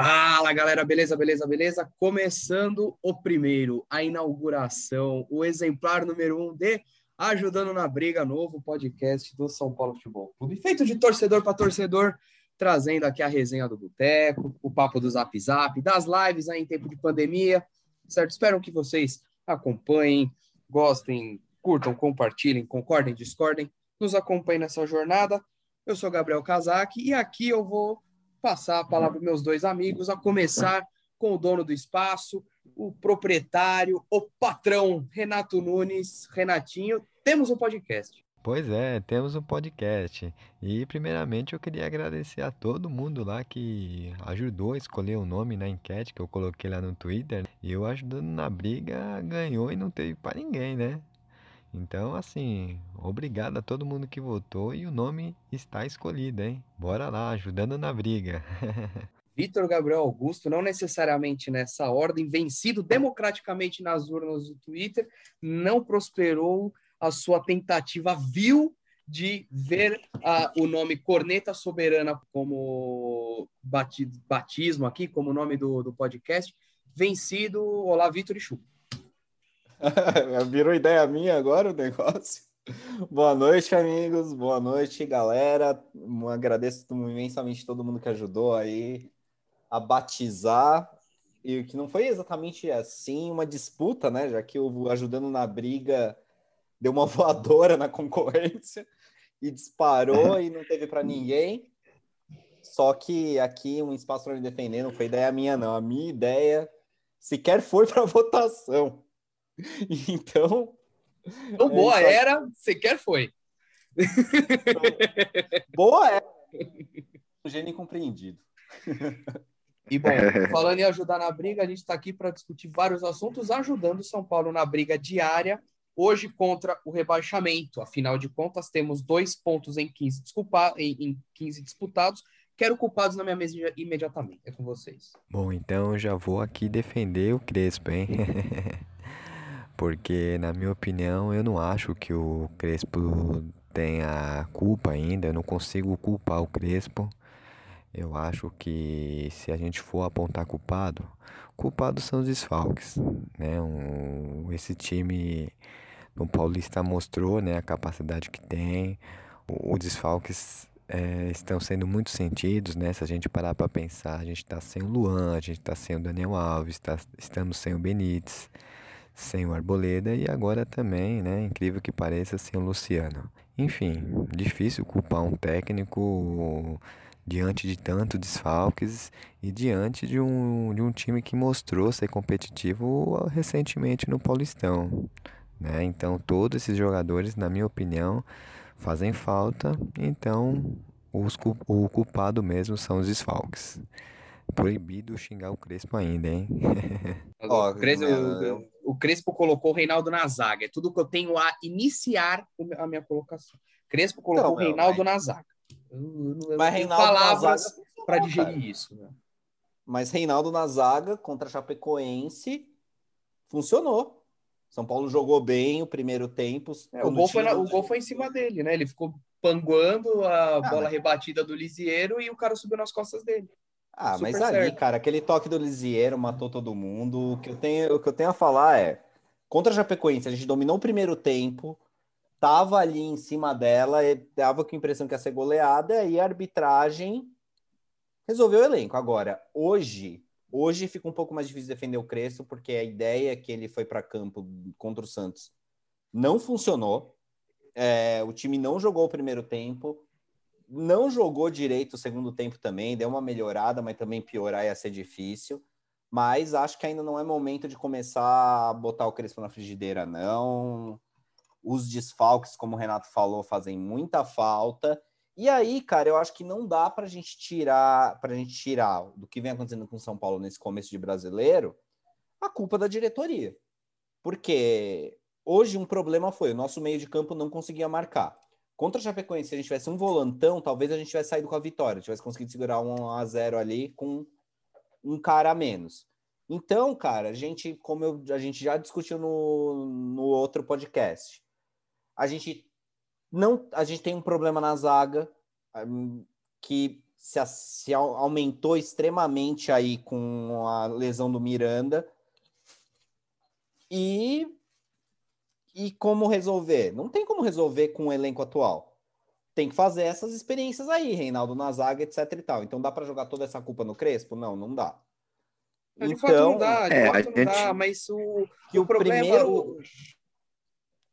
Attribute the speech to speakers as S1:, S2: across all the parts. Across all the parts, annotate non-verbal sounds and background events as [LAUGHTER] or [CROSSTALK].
S1: Fala galera, beleza, beleza, beleza? Começando o primeiro, a inauguração, o exemplar número um de Ajudando na Briga, novo podcast do São Paulo Futebol Clube, feito de torcedor para torcedor, trazendo aqui a resenha do Boteco, o papo do Zap Zap, das lives aí em tempo de pandemia, certo? Espero que vocês acompanhem, gostem, curtam, compartilhem, concordem, discordem, nos acompanhem nessa jornada. Eu sou Gabriel Casac e aqui eu vou passar a palavra para meus dois amigos, a começar com o dono do espaço, o proprietário, o patrão, Renato Nunes. Renatinho, temos um podcast.
S2: Pois é, temos um podcast. E primeiramente eu queria agradecer a todo mundo lá que ajudou a escolher o nome na enquete que eu coloquei lá no Twitter. E eu ajudando na briga, ganhou e não teve para ninguém, né? Então, assim, obrigado a todo mundo que votou e o nome está escolhido, hein? Bora lá, ajudando na briga. [LAUGHS]
S1: Vitor Gabriel Augusto, não necessariamente nessa ordem, vencido democraticamente nas urnas do Twitter, não prosperou a sua tentativa vil de ver uh, o nome Corneta Soberana como batismo aqui, como nome do, do podcast, vencido. Olá, Vitor e Chu. [LAUGHS]
S3: Virou ideia minha agora o negócio. [LAUGHS] Boa noite, amigos. Boa noite, galera. agradeço imensamente todo mundo que ajudou aí a batizar. E que não foi exatamente assim uma disputa, né? Já que o ajudando na briga deu uma [LAUGHS] voadora na concorrência e disparou e não teve para ninguém. Só que aqui um espaço para me defender não foi ideia minha, não. A minha ideia sequer foi para votação. [LAUGHS] Então.
S1: Então, boa é, era, sequer foi.
S3: boa era. O gênio incompreendido.
S1: E bom, falando em ajudar na briga, a gente está aqui para discutir vários assuntos, ajudando o São Paulo na briga diária, hoje contra o rebaixamento. Afinal de contas, temos dois pontos em 15, desculpa, em, em 15 disputados. Quero culpados na minha mesa imediatamente. É com vocês.
S2: Bom, então já vou aqui defender o Crespo, hein? [LAUGHS] porque na minha opinião eu não acho que o Crespo tenha culpa ainda, eu não consigo culpar o Crespo. Eu acho que se a gente for apontar culpado, culpados são os desfalques, né? Um, esse time no Paulista mostrou, né, a capacidade que tem. Os desfalques é, estão sendo muito sentidos, né? Se a gente parar para pensar, a gente está sem o Luan, a gente está sem o Daniel Alves, tá, estamos sem o Benítez sem o Arboleda e agora também, né, incrível que pareça, sem o Luciano. Enfim, difícil culpar um técnico diante de tantos desfalques e diante de um, de um time que mostrou ser competitivo recentemente no Paulistão. Né? Então, todos esses jogadores, na minha opinião, fazem falta, então os, o culpado mesmo são os desfalques. Proibido xingar o Crespo ainda, hein? [LAUGHS]
S1: Ó, o, Crespo, o, Crespo colocou o Reinaldo na zaga. É tudo que eu tenho a iniciar a minha colocação. Crespo colocou então, o Reinaldo mas... na zaga. Eu, eu mas Reinaldo palavras para digerir cara. isso. Né?
S3: Mas Reinaldo na zaga contra Chapecoense funcionou. São Paulo jogou bem o primeiro tempo.
S1: É, o, gol foi na, o gol foi em cima dele, né? Ele ficou panguando a ah, bola mas... rebatida do Lisieiro e o cara subiu nas costas dele.
S3: Ah, Super mas ali, cara, aquele toque do Lisieiro matou todo mundo. O que eu tenho, o que eu tenho a falar é, contra a Chapecoense, a gente dominou o primeiro tempo, tava ali em cima dela, dava com a impressão que ia ser goleada, e a arbitragem resolveu o elenco. Agora, hoje, hoje fica um pouco mais difícil defender o Crespo, porque a ideia que ele foi para campo contra o Santos não funcionou. É, o time não jogou o primeiro tempo não jogou direito o segundo tempo também, deu uma melhorada, mas também piorar ia ser difícil. Mas acho que ainda não é momento de começar a botar o Crespo na frigideira, não. Os desfalques, como o Renato falou, fazem muita falta. E aí, cara, eu acho que não dá para a gente tirar, para a gente tirar do que vem acontecendo com São Paulo nesse começo de brasileiro, a culpa da diretoria. Porque hoje um problema foi o nosso meio de campo não conseguia marcar. Contra a Chapecoense, se a gente tivesse um volantão, talvez a gente tivesse saído com a vitória, tivesse conseguido segurar um a 0 ali com um cara a menos. Então, cara, a gente, como eu, a gente já discutiu no, no outro podcast, a gente não, a gente tem um problema na zaga hum, que se, se aumentou extremamente aí com a lesão do Miranda. E, e como resolver? Não tem como resolver com o elenco atual. Tem que fazer essas experiências aí, Reinaldo na zaga, etc e tal. Então dá para jogar toda essa culpa no Crespo? Não, não dá.
S1: De então, fato não dá, de é, fato não gente... dá, mas o,
S3: que o, o problema... Primeiro,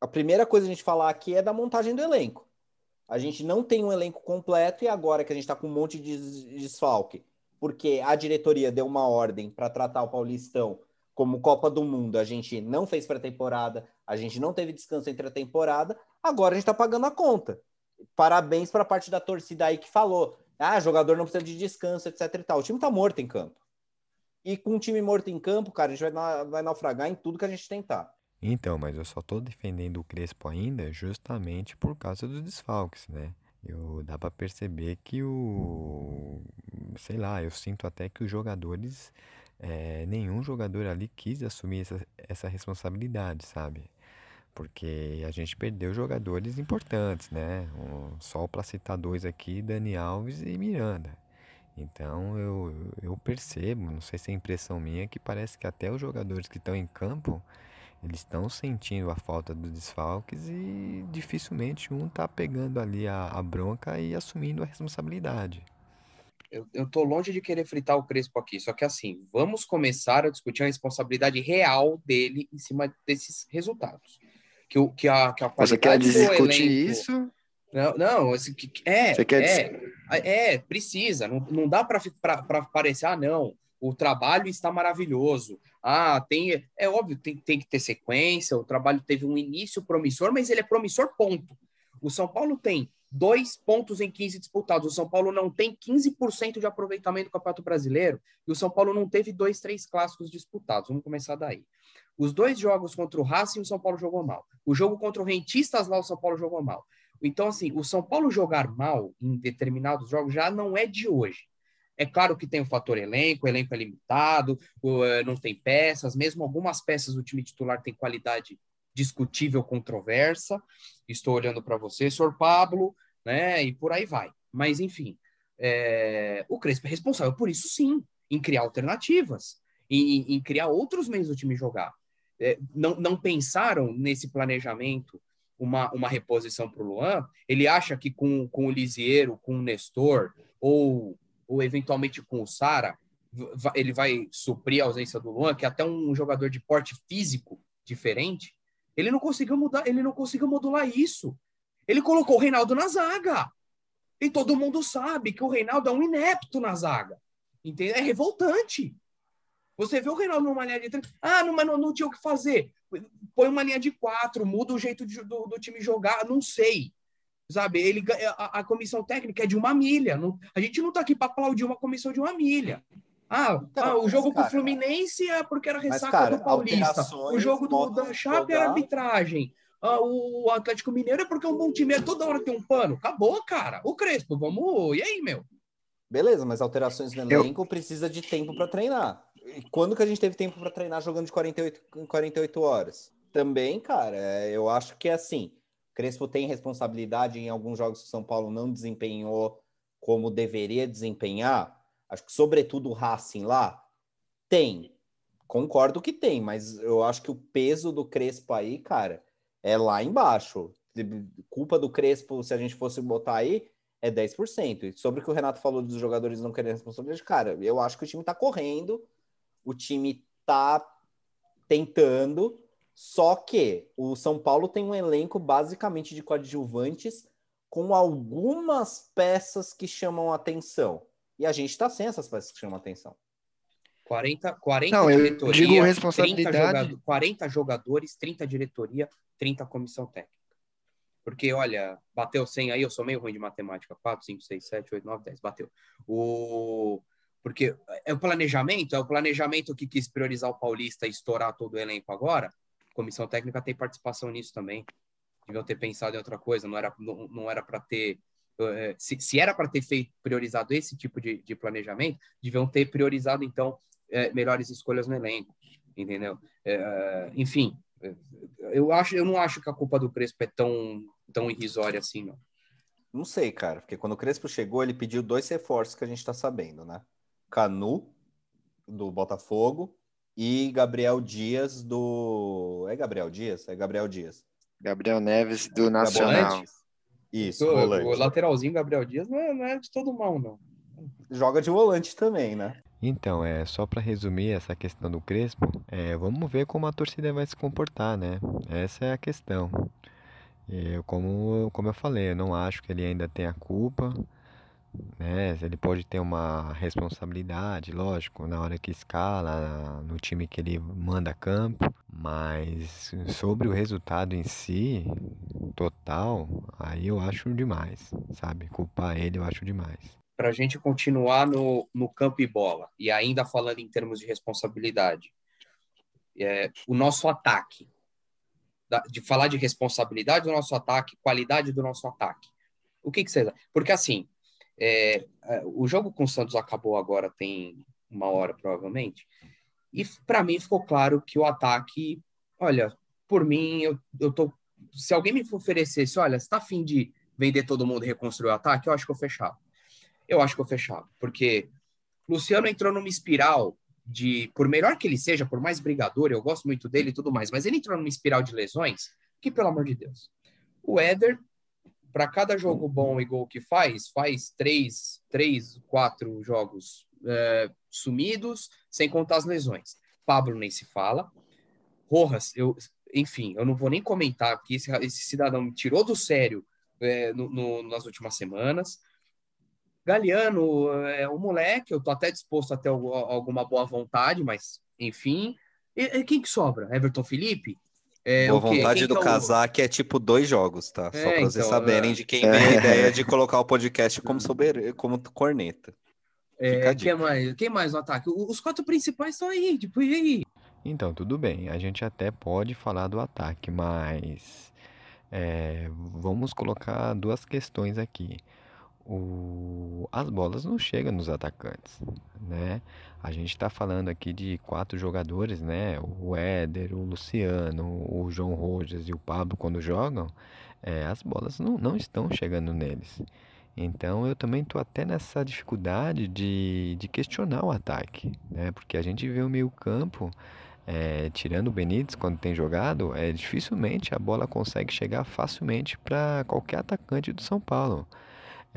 S3: a primeira coisa a gente falar aqui é da montagem do elenco. A gente não tem um elenco completo e agora que a gente está com um monte de desfalque, porque a diretoria deu uma ordem para tratar o Paulistão como Copa do Mundo, a gente não fez pré-temporada, a gente não teve descanso entre a temporada, agora a gente está pagando a conta. Parabéns para a parte da torcida aí que falou: ah, jogador não precisa de descanso, etc e tal. O time está morto em campo. E com um time morto em campo, cara, a gente vai, vai naufragar em tudo que a gente tentar.
S2: Então, mas eu só tô defendendo o Crespo ainda justamente por causa dos desfalques, né? Eu dá para perceber que o sei lá, eu sinto até que os jogadores é, nenhum jogador ali quis assumir essa, essa responsabilidade, sabe? Porque a gente perdeu jogadores importantes, né? Só para citar dois aqui, Dani Alves e Miranda. Então eu, eu percebo, não sei se é impressão minha, que parece que até os jogadores que estão em campo eles estão sentindo a falta dos desfalques e dificilmente um está pegando ali a, a, bronca e assumindo a responsabilidade.
S1: Eu, eu tô longe de querer fritar o Crespo aqui, só que assim, vamos começar a discutir a responsabilidade real dele em cima desses resultados. Que, o, que, a, que a
S4: Você quer discutir elenco... isso?
S1: Não, não assim, é, Você quer é, é, precisa, não, não dá para parecer, ah, não, o trabalho está maravilhoso. Ah, tem. É óbvio, tem, tem que ter sequência. O trabalho teve um início promissor, mas ele é promissor, ponto. O São Paulo tem dois pontos em 15 disputados. O São Paulo não tem 15% de aproveitamento do Campeonato Brasileiro. E o São Paulo não teve dois, três clássicos disputados. Vamos começar daí. Os dois jogos contra o Racing, o São Paulo jogou mal. O jogo contra o Rentistas lá, o São Paulo jogou mal. Então, assim, o São Paulo jogar mal em determinados jogos já não é de hoje. É claro que tem o fator elenco, o elenco é limitado, eh, não tem peças, mesmo algumas peças do time titular têm qualidade discutível, controversa. Estou olhando para você, senhor Pablo, né? E por aí vai. Mas, enfim, é... o Crespo é responsável por isso, sim, em criar alternativas, em, em criar outros meios do time jogar. É, não, não pensaram nesse planejamento uma, uma reposição para o Luan? Ele acha que com, com o Lisieiro, com o Nestor, ou ou eventualmente com o Sara, ele vai suprir a ausência do Luan, que é até um jogador de porte físico diferente, ele não conseguiu mudar, ele não conseguiu modular isso. Ele colocou o Reinaldo na zaga. E todo mundo sabe que o Reinaldo é um inepto na zaga. Entende? É revoltante. Você vê o Reinaldo numa linha de três. Ah, não, mas não, não tinha o que fazer. Põe uma linha de quatro, muda o jeito de, do, do time jogar, não sei sabe? Ele, a, a, comissão técnica é de uma milha. Não, a gente não está aqui para aplaudir uma comissão de uma milha. Ah, então, ah o jogo com o Fluminense é porque era ressaca mas, cara, do Paulista. O jogo do, da Chape era arbitragem. Ah, o Atlético Mineiro é porque é um bom time, é toda hora tem um pano. Acabou, cara. O Crespo, vamos. E aí, meu?
S3: Beleza, mas alterações no elenco Eu... precisa de tempo para treinar. E quando que a gente teve tempo para treinar jogando de 48, 48 horas? Também, cara, é, eu acho que é assim Crespo tem responsabilidade em alguns jogos que o São Paulo não desempenhou como deveria desempenhar. Acho que, sobretudo, o Racing lá tem. Concordo que tem, mas eu acho que o peso do Crespo aí, cara, é lá embaixo. Culpa do Crespo, se a gente fosse botar aí, é 10%. E sobre o que o Renato falou dos jogadores não querendo responsabilidade, cara, eu acho que o time tá correndo, o time tá tentando, só que o São Paulo tem um elenco basicamente de coadjuvantes com algumas peças que chamam atenção. E a gente está sem essas peças que chamam atenção.
S1: 40, 40 Não, eu digo responsabilidade. 30 jogador, 40 jogadores, 30 diretoria, 30 comissão técnica. Porque, olha, bateu 100 aí, eu sou meio ruim de matemática. 4, 5, 6, 7, 8, 9, 10, bateu. O... Porque é o planejamento, é o planejamento que quis priorizar o Paulista e estourar todo o elenco agora comissão técnica tem participação nisso também. Deviam ter pensado em outra coisa, não era não, não era para ter eh, se, se era para ter feito priorizado esse tipo de, de, planejamento, deviam ter priorizado então é, melhores escolhas no elenco, entendeu? É, enfim, eu acho, eu não acho que a culpa do Crespo é tão tão irrisória assim, não.
S3: Não sei, cara, porque quando o Crespo chegou, ele pediu dois reforços que a gente tá sabendo, né? Canu, do Botafogo, e Gabriel Dias, do. É Gabriel Dias? É Gabriel Dias.
S4: Gabriel Neves, do Nacional.
S3: Isso,
S1: o, o lateralzinho Gabriel Dias não é, não é de todo mal, não.
S3: Joga de volante também, né?
S2: Então, é só para resumir essa questão do Crespo, é, vamos ver como a torcida vai se comportar, né? Essa é a questão. Eu, como, como eu falei, eu não acho que ele ainda tenha culpa, né? Ele pode ter uma responsabilidade, lógico, na hora que escala, no time que ele manda campo, mas sobre o resultado em si, total, aí eu acho demais, sabe? Culpar ele eu acho demais.
S1: Para a gente continuar no, no campo e bola, e ainda falando em termos de responsabilidade, é, o nosso ataque, da- de falar de responsabilidade do nosso ataque, qualidade do nosso ataque. O que, que você. Porque assim, é, é, o jogo com o Santos acabou agora, tem uma hora provavelmente, e para mim ficou claro que o ataque, olha, por mim, eu, eu tô. Se alguém me oferecesse, olha, você tá afim de vender todo mundo e reconstruir o ataque, eu acho que eu fechava. Eu acho que eu fechava, porque Luciano entrou numa espiral de, por melhor que ele seja, por mais brigador, eu gosto muito dele e tudo mais, mas ele entrou numa espiral de lesões que, pelo amor de Deus. O Éder, para cada jogo bom e gol que faz, faz três, três quatro jogos é, sumidos, sem contar as lesões. Pablo nem se fala. Rojas, eu, enfim, eu não vou nem comentar que esse, esse cidadão me tirou do sério é, no- no- nas últimas semanas. Galeano é um moleque, eu tô até disposto a ter algu- alguma boa vontade, mas enfim. E, e quem que sobra? Everton Felipe? É,
S3: Boa vontade
S1: Quem
S3: do
S1: que é o-
S3: é tipo dois jogos, tá? Só
S1: É,
S3: pra vocês
S1: então,
S3: saberem
S1: é.
S3: de quem vem a [LAUGHS] ideia de colocar o podcast como, sober... como corneta.
S1: É, quem, mais, quem mais no ataque? Os quatro principais estão aí, tipo, e aí?
S2: Então, tudo bem, a gente até pode falar do ataque, mas é, vamos colocar duas questões aqui. O- as bolas não chegam nos atacantes, né? A gente está falando aqui de quatro jogadores, né? O Éder, o Luciano, o João Rojas e o Pablo, quando jogam, é, as bolas não, não estão chegando neles. Então eu também estou até nessa dificuldade de, de questionar o ataque, né? Porque a gente vê o meio-campo, é, tirando o Benítez quando tem jogado, é, dificilmente a bola consegue chegar facilmente para qualquer atacante do São Paulo.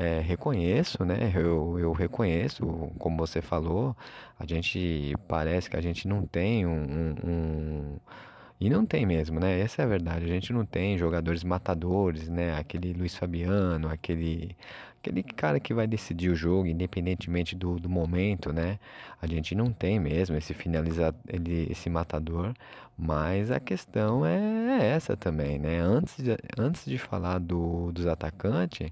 S2: É, reconheço, né? Eu, eu reconheço, como você falou, a gente parece que a gente não tem um, um- um- E não tem mesmo, né? Essa é a verdade. A gente não tem jogadores matadores, né? Aquele Luiz Fabiano, aquele, aquele cara que vai decidir o jogo, independentemente do, do momento, né? A gente não tem mesmo esse finalizador, ele, esse matador. Mas a questão é essa também, né? Antes de, antes de falar do, dos atacantes.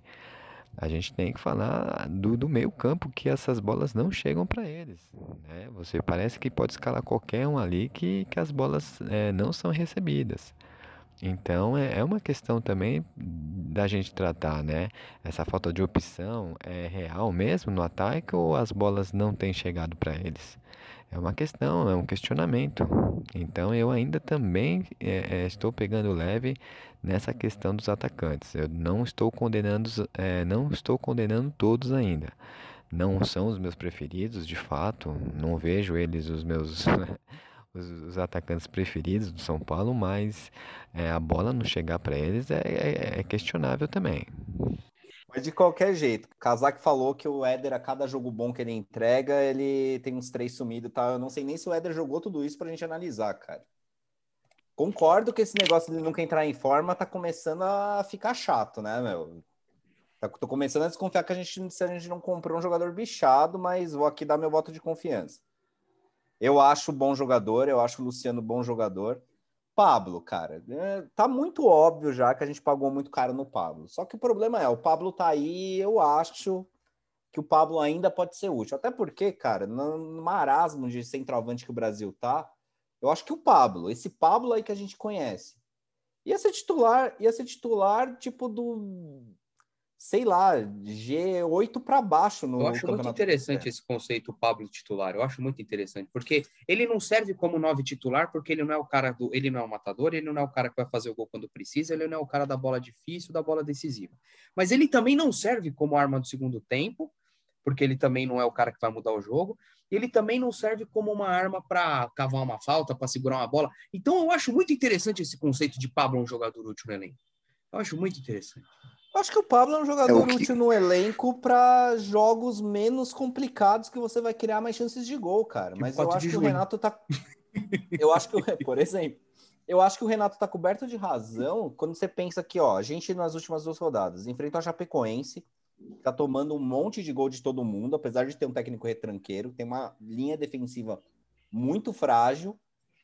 S2: A gente tem que falar do, do meio campo, que essas bolas não chegam para eles. Né? Você parece que pode escalar qualquer um ali que, que as bolas eh, não são recebidas. Então é, é uma questão também da gente tratar, né? Essa falta de opção é real mesmo no ataque ou as bolas não têm chegado para eles? É uma questão, é um questionamento. Então eu ainda também eh, eh, estou pegando leve nessa questão dos atacantes. Eu não estou condenando, eh, não estou condenando todos ainda. Não são os meus preferidos, de fato. Não vejo eles os meus [LAUGHS] os, os atacantes preferidos do São Paulo, mas eh, a bola não chegar para eles é, é- é questionável também.
S3: Mas de qualquer jeito, o Kazak falou que o Éder, a cada jogo bom que ele entrega, ele tem uns três sumidos, tá? Eu não sei nem se o Éder jogou tudo isso pra gente analisar, cara. Concordo que esse negócio de nunca entrar em forma tá começando a ficar chato, né, meu? Tá- Tô começando a desconfiar que a gente, se a gente não comprou um jogador bichado, mas vou aqui dar meu voto de confiança. Eu acho bom jogador, eu acho o Luciano bom jogador. Pablo, cara, é, tá muito óbvio já que a gente pagou muito caro no Pablo. Só que o problema é, o Pablo tá aí, eu acho que o Pablo ainda pode ser útil. Até porque, cara, no marasmo de centroavante que o Brasil tá, eu acho que o Pablo, esse Pablo aí que a gente conhece, ia ser titular, ia ser titular tipo do sei lá, G8 para baixo no
S1: Eu acho muito interessante esse conceito Pablo titular. Eu acho muito interessante, porque ele não serve como nove titular, porque ele não é o cara do, ele não é o matador, ele não é o cara que vai fazer o gol quando precisa, ele não é o cara da bola difícil, da bola decisiva. Mas ele também não serve como arma do segundo tempo, porque ele também não é o cara que vai mudar o jogo. Ele também não serve como uma arma para cavar uma falta, para segurar uma bola. Então eu acho muito interessante esse conceito de Pablo um jogador útil no elenco. Eu acho muito interessante.
S3: Acho que o Pablo é um jogador é útil no elenco para jogos menos complicados que você vai criar mais chances de gol, cara. Tipo Mas eu [LAUGHS] acho que o Renato tá. eu acho que, por exemplo, eu acho que o Renato tá coberto de razão quando você pensa que, ó, a gente nas últimas duas rodadas enfrentou a Chapecoense, tá tomando um monte de gol de todo mundo, apesar de ter um técnico retranqueiro, tem uma linha defensiva muito frágil.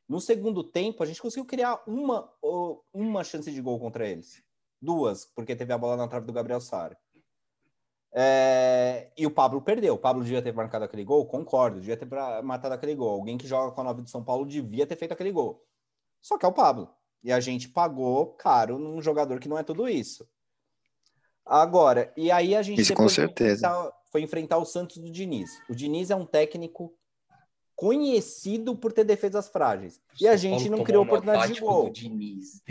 S3: No segundo tempo, a gente conseguiu criar uma, uma chance de gol contra eles. Duas, porque teve a bola na trave do Gabriel Sara. É... E o Pablo perdeu. O Pablo devia ter marcado aquele gol? Concordo, devia ter matado aquele gol. Alguém que joga com a 9 de São Paulo devia ter feito aquele gol. Só que é o Pablo. E a gente pagou caro num jogador que não é tudo isso. Agora, e aí a gente
S4: isso, com certeza.
S3: Foi enfrentar, foi enfrentar o Santos do Diniz. O Diniz é um técnico conhecido por ter defesas frágeis. E a gente não criou oportunidade de gol.
S1: Diniz,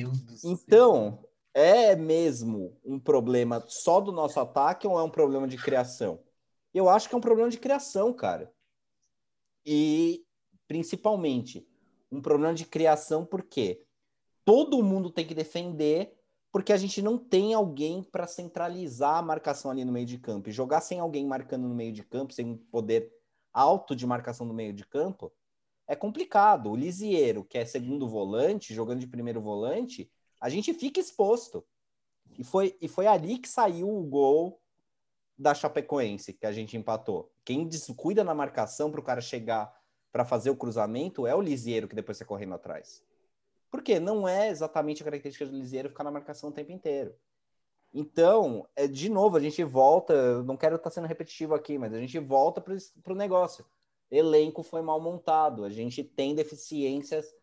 S3: então, é mesmo um problema só do nosso ataque ou é um problema de criação? Eu acho que é um problema de criação, cara. E principalmente um problema de criação porque todo mundo tem que defender porque a gente não tem alguém para centralizar a marcação ali no meio de campo. E jogar sem alguém marcando no meio de campo, sem um poder alto de marcação no meio de campo, é complicado. O Lisieiro, que é segundo volante, jogando de primeiro volante, a gente fica exposto. E foi, e foi ali que saiu o gol da Chapecoense, que a gente empatou. Quem descuida na marcação para o cara chegar para fazer o cruzamento é o Lisieiro, que depois está correndo atrás. Porque não é exatamente a característica do Lisieiro ficar na marcação o tempo inteiro. Então, é, de novo, a gente volta, não quero estar tá sendo repetitivo aqui, mas a gente volta para o negócio. Elenco foi mal montado, a gente tem deficiências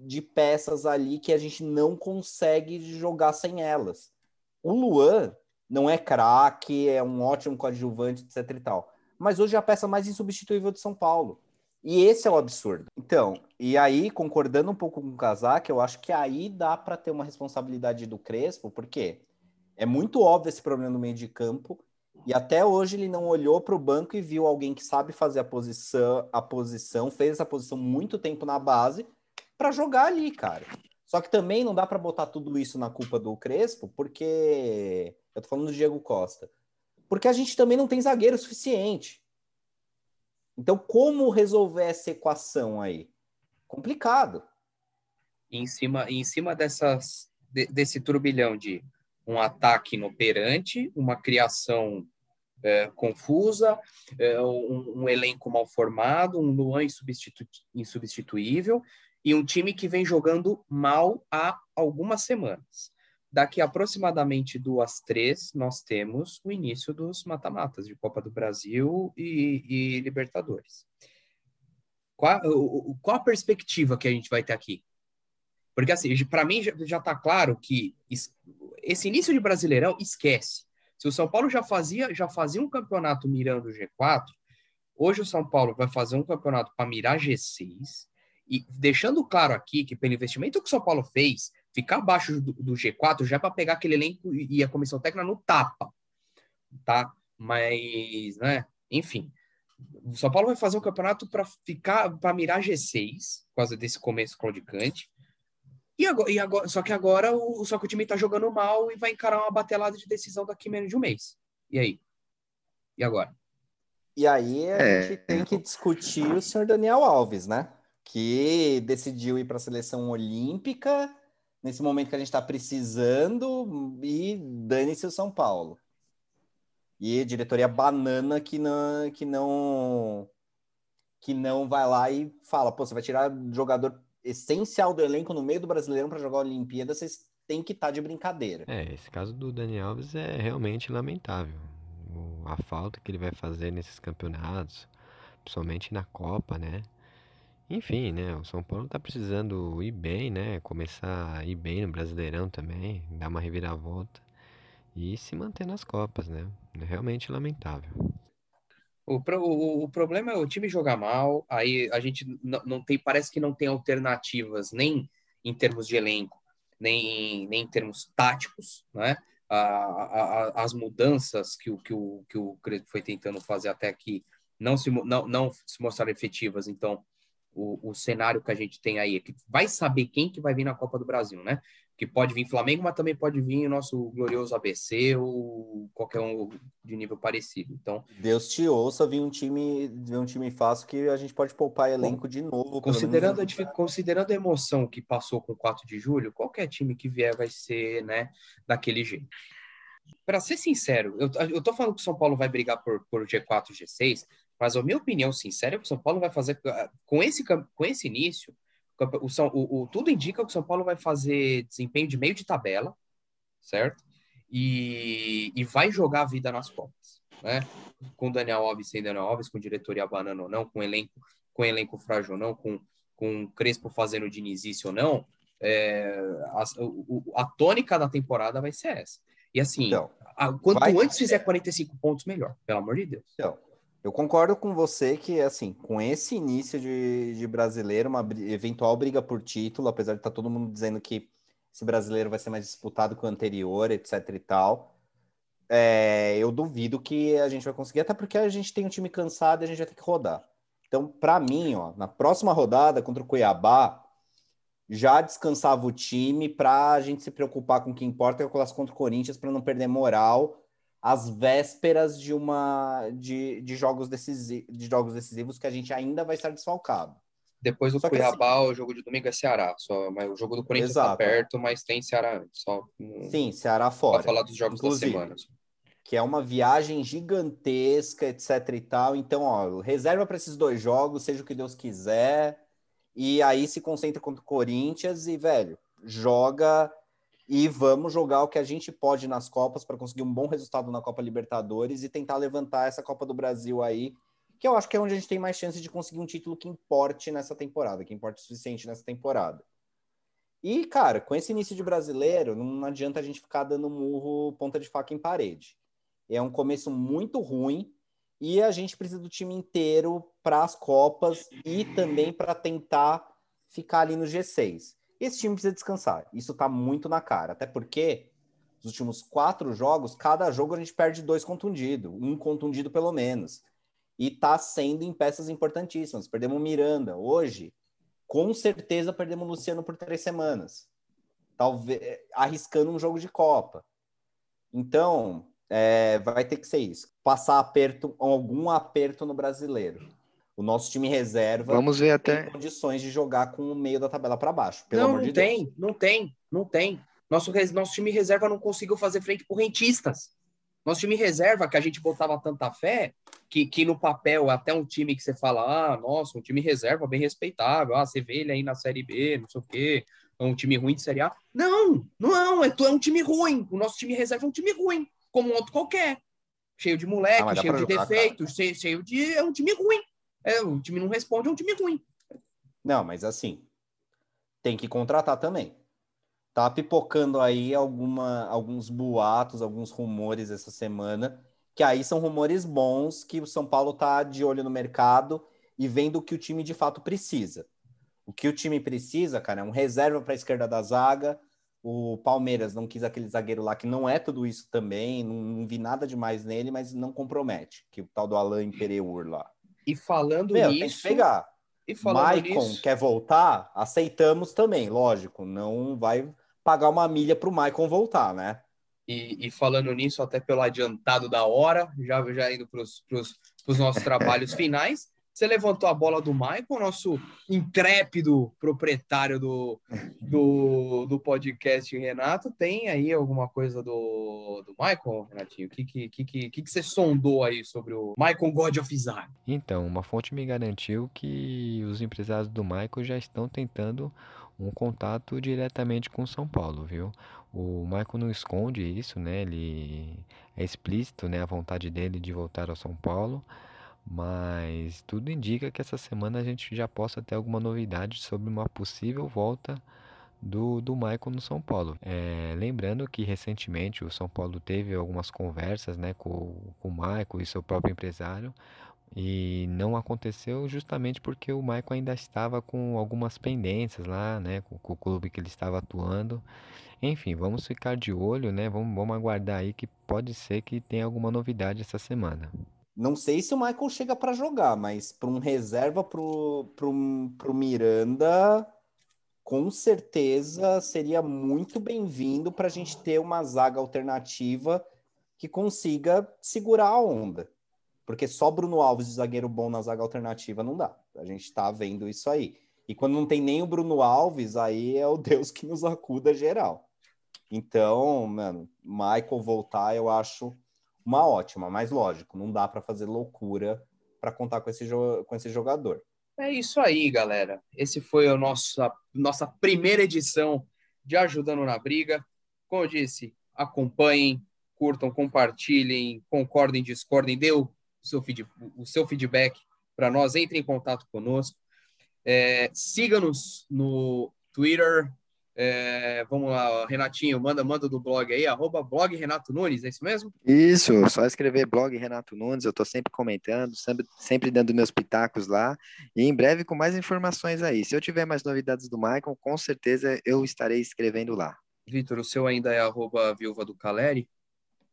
S3: de peças ali que a gente não consegue jogar sem elas. O Luan não é craque, é um ótimo coadjuvante, etc e tal. Mas hoje é a peça mais insubstituível de São Paulo. E esse é o absurdo. Então, e aí, concordando um pouco com o Casac, eu acho que aí dá para ter uma responsabilidade do Crespo, porque é muito óbvio esse problema no meio de campo, e até hoje ele não olhou para o banco e viu alguém que sabe fazer a posição, a posição, fez essa posição muito tempo na base, para jogar ali, cara. Só que também não dá para botar tudo isso na culpa do Crespo, porque eu tô falando do Diego Costa. Porque a gente também não tem zagueiro suficiente. Então, como resolver essa equação aí? Complicado.
S1: Em cima, em cima dessas, de, desse turbilhão de um ataque inoperante, uma criação é, confusa, é, um, um, elenco mal formado, um Luan insubstitu insubstituível e um time que vem jogando mal há algumas semanas. Daqui aproximadamente duas, três, nós temos o início dos mata-matas de Copa do Brasil e, e Libertadores. Qual, qual, a perspectiva que a gente vai ter aqui? Porque, assim, para mim já está claro que esse início de Brasileirão esquece. Se o São Paulo já fazia, já fazia um campeonato mirando o G4, hoje o São Paulo vai fazer um campeonato para mirar G6, e deixando claro aqui que pelo investimento que o São Paulo fez, ficar abaixo do, do G4 já é para pegar aquele elenco e a comissão técnica no tapa, tá? Mas, né? Enfim, o São Paulo vai fazer um campeonato para ficar para mirar G6 por causa desse começo claudicante. E agora, e agora, só que agora o, só que o time está jogando mal e vai encarar uma batelada de decisão daqui menos de um mês. E aí? E agora?
S3: E aí a é. gente tem que discutir o senhor Daniel Alves, né? Que decidiu ir para a seleção olímpica nesse momento que a gente está precisando e dane-se o São Paulo. E diretoria banana que não, que não que não vai lá e fala, pô, você vai tirar jogador essencial do elenco no meio do Brasileirão para jogar a Olimpíada, vocês têm que estar tá de brincadeira.
S2: É, esse caso do Dani Alves é realmente lamentável. A falta que ele vai fazer nesses campeonatos, principalmente na Copa, né? Enfim, né? O São Paulo tá precisando ir bem, né? Começar a ir bem no Brasileirão também, dar uma reviravolta. e se manter nas Copas, né? É realmente lamentável.
S1: O, o, o problema é o time jogar mal, aí a gente não, não tem, parece que não tem alternativas nem em termos de elenco, nem, nem em termos táticos, né? A, a, as mudanças que o, que, o, que o foi tentando fazer até aqui não se, não, não se mostraram efetivas, então o, o cenário que a gente tem aí é que vai saber quem que vai vir na Copa do Brasil, né? Que pode vir Flamengo, mas também pode vir o nosso glorioso ABC ou qualquer um de nível parecido. Então,
S3: Deus te ouça vir um time, vir um time fácil que a gente pode poupar elenco bom, de novo.
S1: Considerando a, considerando a emoção que passou com o 4 de julho, qualquer time que vier vai ser, né, daquele jeito. Para ser sincero, eu, eu tô falando que o São Paulo vai brigar por, por G4 G6, mas a minha opinião sincera é que o São Paulo vai fazer com esse, com esse início, o, São, o, o, tudo indica que o São Paulo vai fazer desempenho de meio de tabela, certo? E, e vai jogar a vida nas Copas, né? Com Daniel Alves sem Daniel Alves, com diretoria banana ou não, com elenco, com elenco frágil ou não, com, com Crespo fazendo dinizício ou não, é, a, a, a, tônica da temporada vai ser essa. E assim, então, a, quanto antes fizer 45 pontos, melhor, pelo amor de Deus.
S3: Então, eu concordo com você que, assim, com esse início de, de brasileiro, uma eventual briga por título, apesar de estar tá todo mundo dizendo que esse brasileiro vai ser mais disputado que o anterior, etc e tal, é, eu duvido que a gente vai conseguir, até porque a gente tem um time cansado e a gente vai ter que rodar. Então, para mim, ó, na próxima rodada contra o Cuiabá, já descansava o time para a gente se preocupar com o que importa, que é o clássico contra o Corinthians, para não perder moral às vésperas de uma de, de jogos decisivos, de jogos decisivos que a gente ainda vai estar desfalcado.
S1: Depois do Cuiabá, assim, o jogo de domingo é Ceará. Só, mas o jogo do Corinthians está perto, mas tem Ceará antes. Só,
S3: Sim, Ceará fora. Para
S1: falar dos jogos Inclusive, da semana.
S3: Que é uma viagem gigantesca, etc e tal. Então, ó, reserva para esses dois jogos, seja o que Deus quiser. E aí se concentra contra o Corinthians e, velho, joga e vamos jogar o que a gente pode nas Copas para conseguir um bom resultado na Copa Libertadores e tentar levantar essa Copa do Brasil aí, que eu acho que é onde a gente tem mais chance de conseguir um título que importe nessa temporada, que importe o suficiente nessa temporada. E, cara, com esse início de brasileiro, não adianta a gente ficar dando murro, ponta de faca em parede. É um começo muito ruim e a gente precisa do time inteiro para as Copas e também para tentar ficar ali no G6. Esse time precisa descansar. Isso tá muito na cara. Até porque nos últimos quatro jogos, cada jogo a gente perde dois contundidos, um contundido pelo menos. E tá sendo em peças importantíssimas. Perdemos o Miranda. Hoje, com certeza, perdemos o Luciano por três semanas. Talvez arriscando um jogo de Copa. Então, é, vai ter que ser isso. Passar aperto, algum aperto no brasileiro. O nosso time reserva
S4: Vamos ver até
S3: tem condições de jogar com o meio da tabela para baixo. Pelo
S1: não,
S3: amor
S1: não
S3: de
S1: tem,
S3: Deus.
S1: não tem, não tem. Nosso, nosso time reserva não conseguiu fazer frente por rentistas. Nosso time reserva, que a gente botava tanta fé, que, que no papel até um time que você fala, ah, nossa, um time reserva bem respeitável, ah, você vê ele aí na Série B, não sei o quê, é um time ruim de Série A. Não, não, é, é um time ruim. O nosso time reserva é um time ruim, como um outro qualquer. Cheio de moleque, ah, cheio de jogar, defeitos, cheio, cheio de. É um time ruim. É, o time não responde, é um time ruim.
S3: Não, mas assim, tem que contratar também. Tá pipocando aí alguma, alguns boatos, alguns rumores essa semana, que aí são rumores bons que o São Paulo tá de olho no mercado e vendo o que o time de fato precisa. O que o time precisa, cara, é um reserva para a esquerda da zaga. O Palmeiras não quis aquele zagueiro lá que não é tudo isso também, não, não vi nada demais nele, mas não compromete, que o tal do Alain Pereur lá.
S1: E falando Meu, nisso. Tem que
S3: pegar. E falando Maicon nisso... quer voltar? Aceitamos também, lógico. Não vai pagar uma milha para o Maicon voltar, né?
S1: E, e, falando nisso, até pelo adiantado da hora, já, já indo para os nossos trabalhos [LAUGHS] finais, você levantou a bola do Michael, nosso intrépido proprietário do, do, do podcast Renato. Tem aí alguma coisa do, do Michael, Renatinho? O que, que, que, que, que você sondou aí sobre o Michael God of Isaac?
S2: Então, uma fonte me garantiu que os empresários do Michael já estão tentando um contato diretamente com São Paulo, viu? O Michael não esconde isso, né? Ele é explícito, né? A vontade dele de voltar ao São Paulo mas tudo indica que essa semana a gente já possa ter alguma novidade sobre uma possível volta do, do Michael no São Paulo. É, lembrando que recentemente o São Paulo teve algumas conversas né, com, com o Michael e seu próprio empresário, e não aconteceu justamente porque o Michael ainda estava com algumas pendências lá, né, com, com o clube que ele estava atuando. Enfim, vamos ficar de olho, né? Vamos, vamos aguardar aí que pode ser que tenha alguma novidade essa semana.
S3: Não sei se o Michael chega para jogar, mas para um reserva pro, pro Miranda, com certeza seria muito bem-vindo para a gente ter uma zaga alternativa que consiga segurar a onda. Porque só Bruno Alves de zagueiro bom na zaga alternativa não dá. A gente está vendo isso aí. E quando não tem nem o Bruno Alves, aí é o Deus que nos acuda geral. Então, mano, Michael voltar eu acho uma ótima, mas lógico, não dá para fazer loucura para contar com esse, com esse jogador.
S1: É isso aí, galera. Esse foi a nossa, nossa primeira edição de Ajudando na Briga. Como eu disse, acompanhem, curtam, compartilhem, concordem, discordem, dê o seu, feed, o seu feedback para nós, entre em contato conosco. É, Siga-nos no Twitter, é, vamos lá, Renatinho, manda, manda do blog aí, arroba blog Renato Nunes, é isso mesmo?
S4: Isso, só escrever blog Renato Nunes, eu tô sempre comentando, sempre, sempre dando meus pitacos lá, e em breve com mais informações aí. Se eu tiver mais novidades do Michael, com certeza eu estarei escrevendo lá.
S1: Vitor, o seu ainda é arroba viúva do Caleri?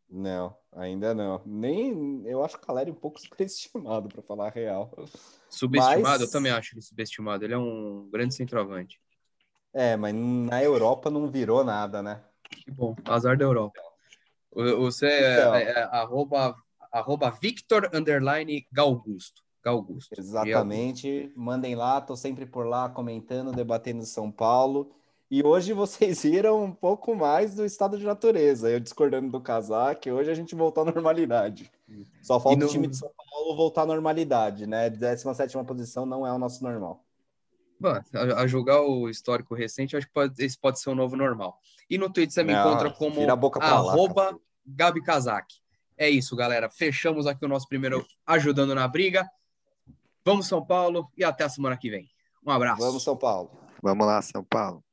S3: Não, ainda não. Nem eu acho o Caleri um pouco [LAUGHS] subestimado, para falar a real.
S1: Subestimado? Mas... Eu também acho ele subestimado. Ele é um grande centroavante.
S3: É, mas na Europa não virou nada, né?
S1: Que bom, azar da Europa. Você é, então, é, é arroba, arroba Victor underline Galgusto. Galgusto.
S3: Exatamente. Mandem lá, tô sempre por lá comentando, debatendo São Paulo. E hoje vocês viram um pouco mais do estado de natureza. Eu discordando do casaque, hoje a gente voltou à normalidade. Só falta no... o time de São Paulo voltar à normalidade, né? 17 posição não é o nosso normal.
S1: Bom, a, a, julgar o histórico recente, acho que pode, esse pode ser o novo normal. E no Twitter você me Não, encontra como arroba lá, Gabi Kazak. É isso, galera. Fechamos aqui o nosso primeiro Ajudando na Briga. Vamos, São Paulo, e até a semana que vem. Um abraço.
S3: Vamos, São Paulo.
S4: Vamos lá, São Paulo.